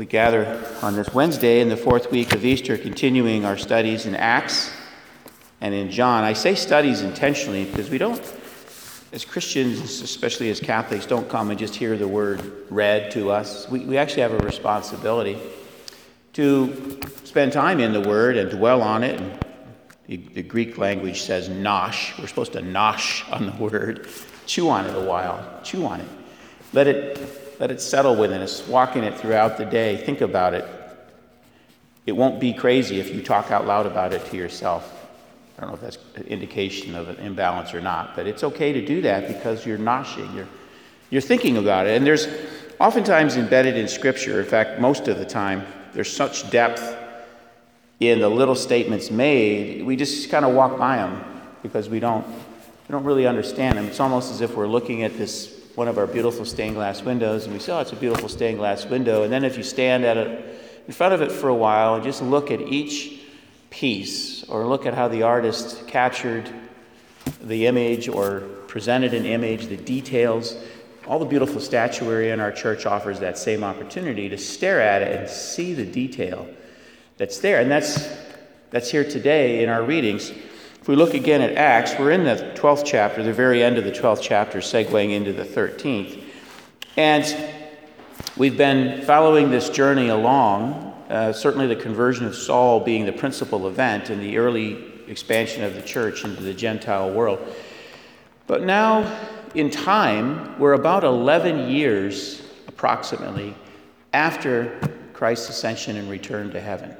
we gather on this Wednesday in the fourth week of Easter, continuing our studies in Acts and in John. I say studies intentionally because we don't, as Christians, especially as Catholics, don't come and just hear the word read to us. We, we actually have a responsibility to spend time in the Word and dwell on it. The, the Greek language says nosh. We're supposed to nosh on the Word, chew on it a while, chew on it. Let it, let it settle within us, walk in it throughout the day, think about it. It won't be crazy if you talk out loud about it to yourself. I don't know if that's an indication of an imbalance or not, but it's okay to do that because you're noshing, you're, you're thinking about it. And there's oftentimes embedded in Scripture, in fact, most of the time, there's such depth in the little statements made, we just kind of walk by them because we don't, we don't really understand them. It's almost as if we're looking at this one of our beautiful stained glass windows and we say, oh, it's a beautiful stained glass window. And then if you stand at it in front of it for a while and just look at each piece or look at how the artist captured the image or presented an image, the details, all the beautiful statuary in our church offers that same opportunity to stare at it and see the detail that's there. And that's, that's here today in our readings. If we look again at Acts, we're in the 12th chapter, the very end of the 12th chapter, segueing into the 13th. And we've been following this journey along, uh, certainly the conversion of Saul being the principal event in the early expansion of the church into the Gentile world. But now in time, we're about 11 years approximately after Christ's ascension and return to heaven.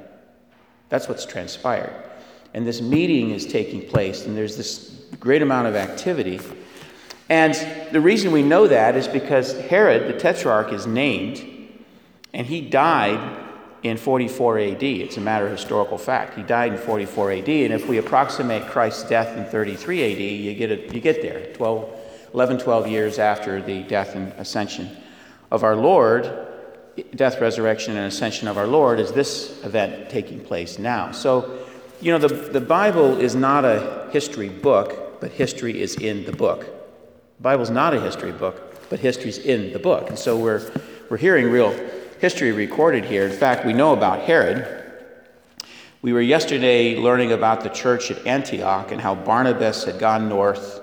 That's what's transpired. And this meeting is taking place, and there's this great amount of activity. And the reason we know that is because Herod, the tetrarch, is named, and he died in 44 AD. It's a matter of historical fact. He died in 44 AD, and if we approximate Christ's death in 33 AD, you get, a, you get there, 12, 11, 12 years after the death and ascension of our Lord, death, resurrection, and ascension of our Lord, is this event taking place now. So, you know, the, the Bible is not a history book, but history is in the book. The Bible's not a history book, but history's in the book. And so we're, we're hearing real history recorded here. In fact, we know about Herod. We were yesterday learning about the church at Antioch and how Barnabas had gone north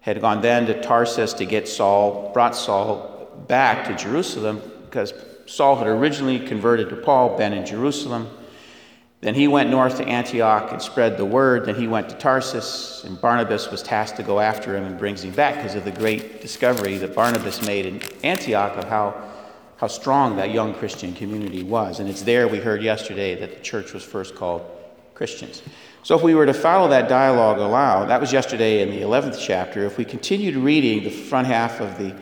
had gone then to Tarsus to get Saul, brought Saul back to Jerusalem because Saul had originally converted to Paul, been in Jerusalem. Then he went north to Antioch and spread the word. Then he went to Tarsus, and Barnabas was tasked to go after him and brings him back because of the great discovery that Barnabas made in Antioch of how, how strong that young Christian community was. And it's there we heard yesterday that the church was first called Christians. So, if we were to follow that dialogue aloud, that was yesterday in the 11th chapter. If we continued reading the front half of the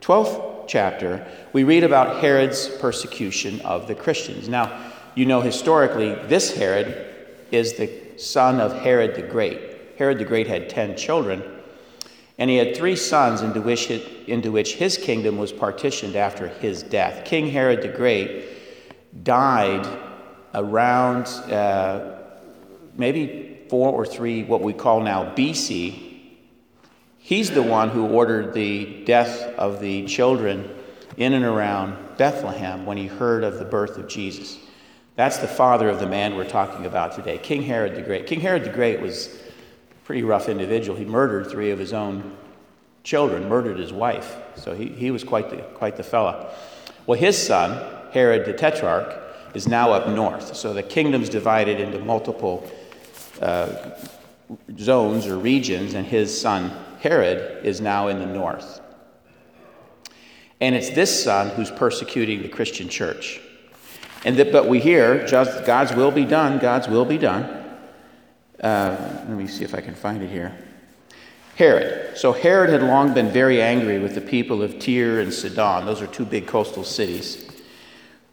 12th chapter, we read about Herod's persecution of the Christians. Now, you know historically, this Herod is the son of Herod the Great. Herod the Great had 10 children, and he had three sons into which, it, into which his kingdom was partitioned after his death. King Herod the Great died around. Uh, maybe four or three, what we call now BC, he's the one who ordered the death of the children in and around Bethlehem when he heard of the birth of Jesus. That's the father of the man we're talking about today, King Herod the Great. King Herod the Great was a pretty rough individual. He murdered three of his own children, murdered his wife. So he, he was quite the, quite the fella. Well, his son, Herod the Tetrarch, is now up north. So the kingdom's divided into multiple uh, zones or regions, and his son Herod is now in the north. And it's this son who's persecuting the Christian church. And that, but we hear just God's will be done, God's will be done. Uh, let me see if I can find it here. Herod. So Herod had long been very angry with the people of Tyre and Sidon. Those are two big coastal cities.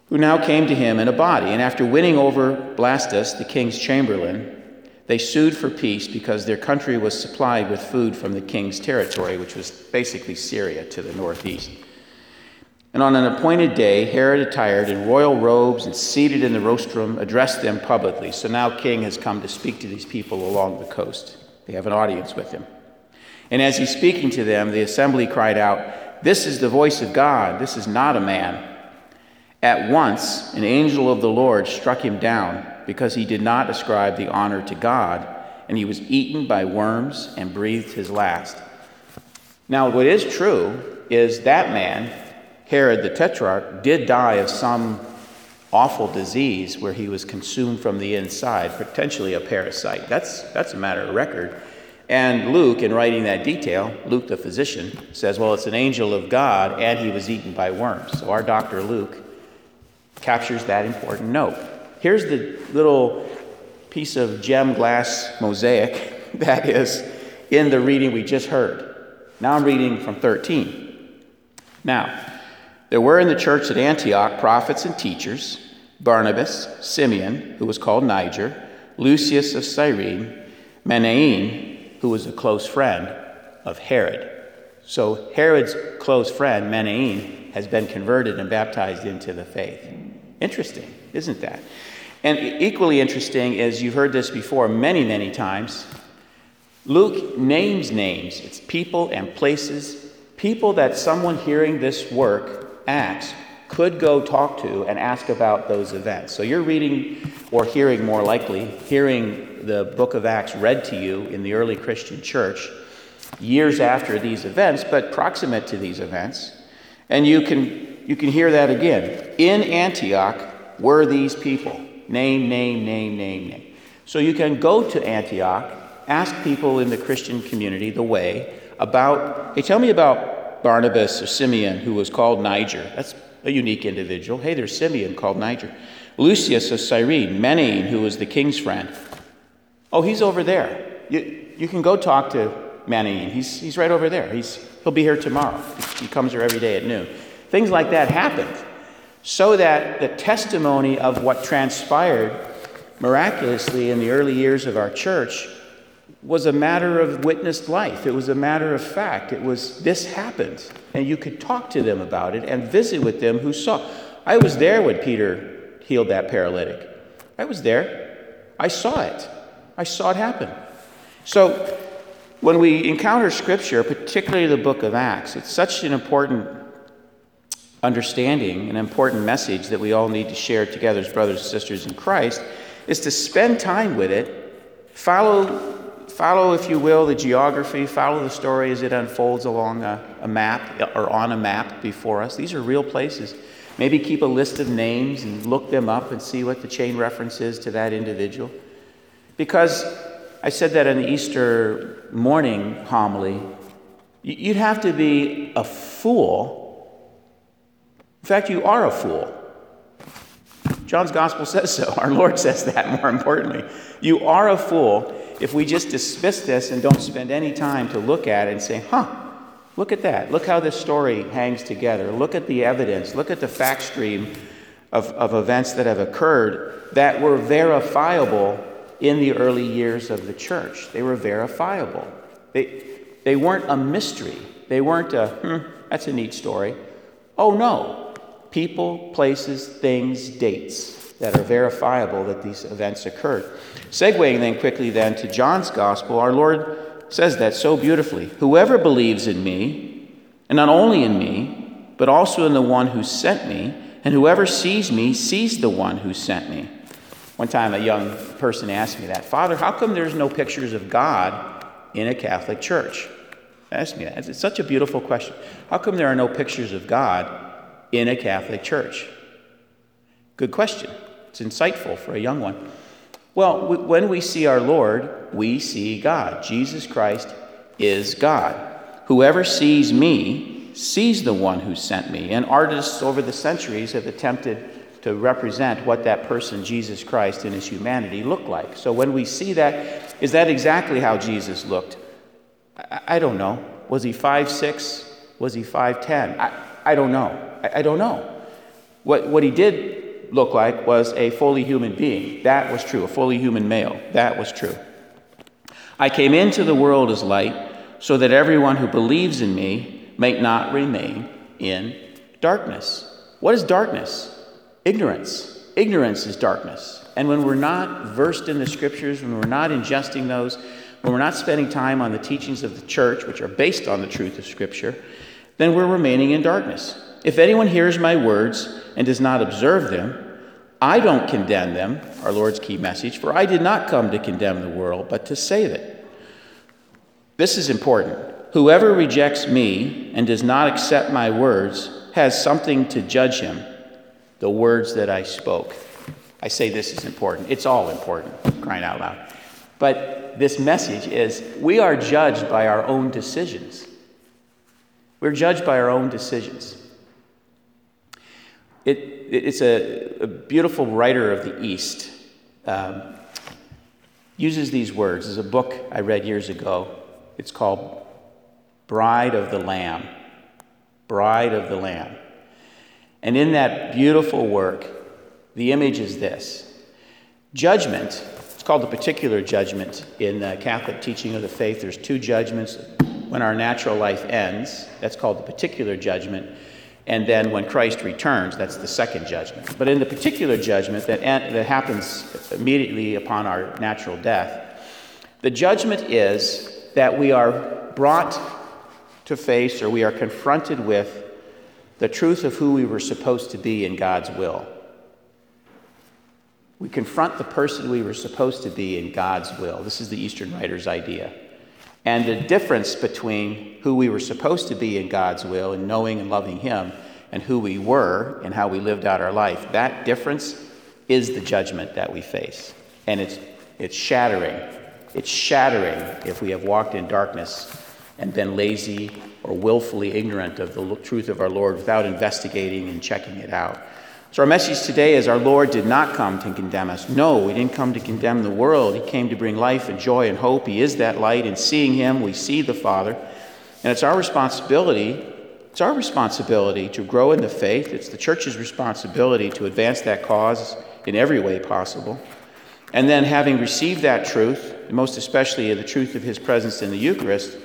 Who now came to him in a body. And after winning over Blastus, the king's chamberlain, they sued for peace because their country was supplied with food from the king's territory, which was basically Syria to the northeast. And on an appointed day, Herod, attired in royal robes and seated in the rostrum, addressed them publicly. So now King has come to speak to these people along the coast. They have an audience with him. And as he's speaking to them, the assembly cried out, This is the voice of God, this is not a man. At once, an angel of the Lord struck him down because he did not ascribe the honor to God, and he was eaten by worms and breathed his last. Now, what is true is that man, Herod the Tetrarch, did die of some awful disease where he was consumed from the inside, potentially a parasite. That's, that's a matter of record. And Luke, in writing that detail, Luke the physician, says, well, it's an angel of God and he was eaten by worms. So our doctor Luke captures that important note. Here's the little piece of gem glass mosaic that is in the reading we just heard. Now I'm reading from 13. Now, there were in the church at Antioch prophets and teachers Barnabas, Simeon, who was called Niger, Lucius of Cyrene, Manaen, who was a close friend of Herod. So Herod's close friend, Manaen, has been converted and baptized into the faith. Interesting, isn't that? And equally interesting is you've heard this before many, many times. Luke names names. It's people and places, people that someone hearing this work, Acts, could go talk to and ask about those events. So you're reading or hearing more likely, hearing the book of Acts read to you in the early Christian church years after these events, but proximate to these events. And you can, you can hear that again. In Antioch were these people name, name, name, name, name. So you can go to Antioch, ask people in the Christian community the way about, hey, tell me about Barnabas or Simeon, who was called Niger. That's a unique individual. Hey, there's Simeon called Niger. Lucius of Cyrene, Manaen, who was the king's friend. Oh, he's over there. You, you can go talk to Manaen. He's, he's right over there. He's, he'll be here tomorrow. He comes here every day at noon. Things like that happened so that the testimony of what transpired miraculously in the early years of our church was a matter of witnessed life. It was a matter of fact. It was, this happened. And you could talk to them about it and visit with them who saw. I was there when Peter healed that paralytic. I was there. I saw it. I saw it happen. So when we encounter Scripture, particularly the book of Acts, it's such an important understanding, an important message that we all need to share together as brothers and sisters in Christ, is to spend time with it, follow follow, if you will, the geography, follow the story as it unfolds along a, a, map or on a map before us. These are real places. Maybe keep a list of names and look them up and see what the chain reference is to that individual. Because I said that in the Easter morning homily, you'd have to be a fool. In fact, you are a fool. John's gospel says so. Our Lord says that more importantly. You are a fool if we just dismiss this and don't spend any time to look at it and say, huh, look at that. Look how this story hangs together. Look at the evidence. Look at the fact stream of, of events that have occurred that were verifiable in the early years of the church. They were verifiable. They, they weren't a mystery. They weren't a, hmm, that's a neat story. Oh no. People, places, things, dates that are verifiable that these events occurred. Segueing then quickly then to John's gospel, our Lord says that so beautifully. Whoever believes in me, and not only in me, but also in the one who sent me, and whoever sees me sees the one who sent me. One time a young person asked me that, Father, how come there's no pictures of God in a Catholic church? Ask me that. It's such a beautiful question. How come there are no pictures of God in a Catholic church? Good question. It's insightful for a young one. Well, when we see our Lord, we see God. Jesus Christ is God. Whoever sees me sees the one who sent me. And artists over the centuries have attempted to represent what that person, Jesus Christ, in his humanity looked like. So when we see that, is that exactly how Jesus looked? I, don't know. Was he five six? Was he 5'10? I, I don't know. I, I don't know. What, what he did look like was a fully human being. That was true, a fully human male. That was true. I came into the world as light so that everyone who believes in me may not remain in darkness. What is darkness? Ignorance. Ignorance is darkness. And when we're not versed in the scriptures, when we're not ingesting those, when we're not spending time on the teachings of the church, which are based on the truth of Scripture, then we're remaining in darkness. If anyone hears my words and does not observe them, I don't condemn them, our Lord's key message, for I did not come to condemn the world, but to save it. This is important. Whoever rejects me and does not accept my words has something to judge him, the words that I spoke. I say this is important. It's all important, crying out loud. But this message is we are judged by our own decisions. We're judged by our own decisions. It, it's a, a, beautiful writer of the East. Um, uses these words. There's a book I read years ago. It's called Bride of the Lamb. Bride of the Lamb. And in that beautiful work, the image is this judgment. It's called the particular judgment in the Catholic teaching of the faith. There's two judgments when our natural life ends. That's called the particular judgment. And then when Christ returns, that's the second judgment. But in the particular judgment that, that happens immediately upon our natural death, the judgment is that we are brought to face or we are confronted with the truth of who we were supposed to be in God's will. We confront the person we were supposed to be in God's will. This is the Eastern writer's idea. And the difference between who we were supposed to be in God's will and knowing and loving Him and who we were and how we lived out our life, that difference is the judgment that we face. And it's, it's shattering. It's shattering if we have walked in darkness and been lazy or willfully ignorant of the truth of our Lord without investigating and checking it out. So, our message today is our Lord did not come to condemn us. No, He didn't come to condemn the world. He came to bring life and joy and hope. He is that light. And seeing Him, we see the Father. And it's our responsibility. It's our responsibility to grow in the faith. It's the church's responsibility to advance that cause in every way possible. And then, having received that truth, most especially the truth of His presence in the Eucharist,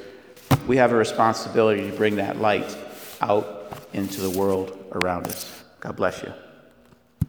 we have a responsibility to bring that light out into the world around us. God bless you.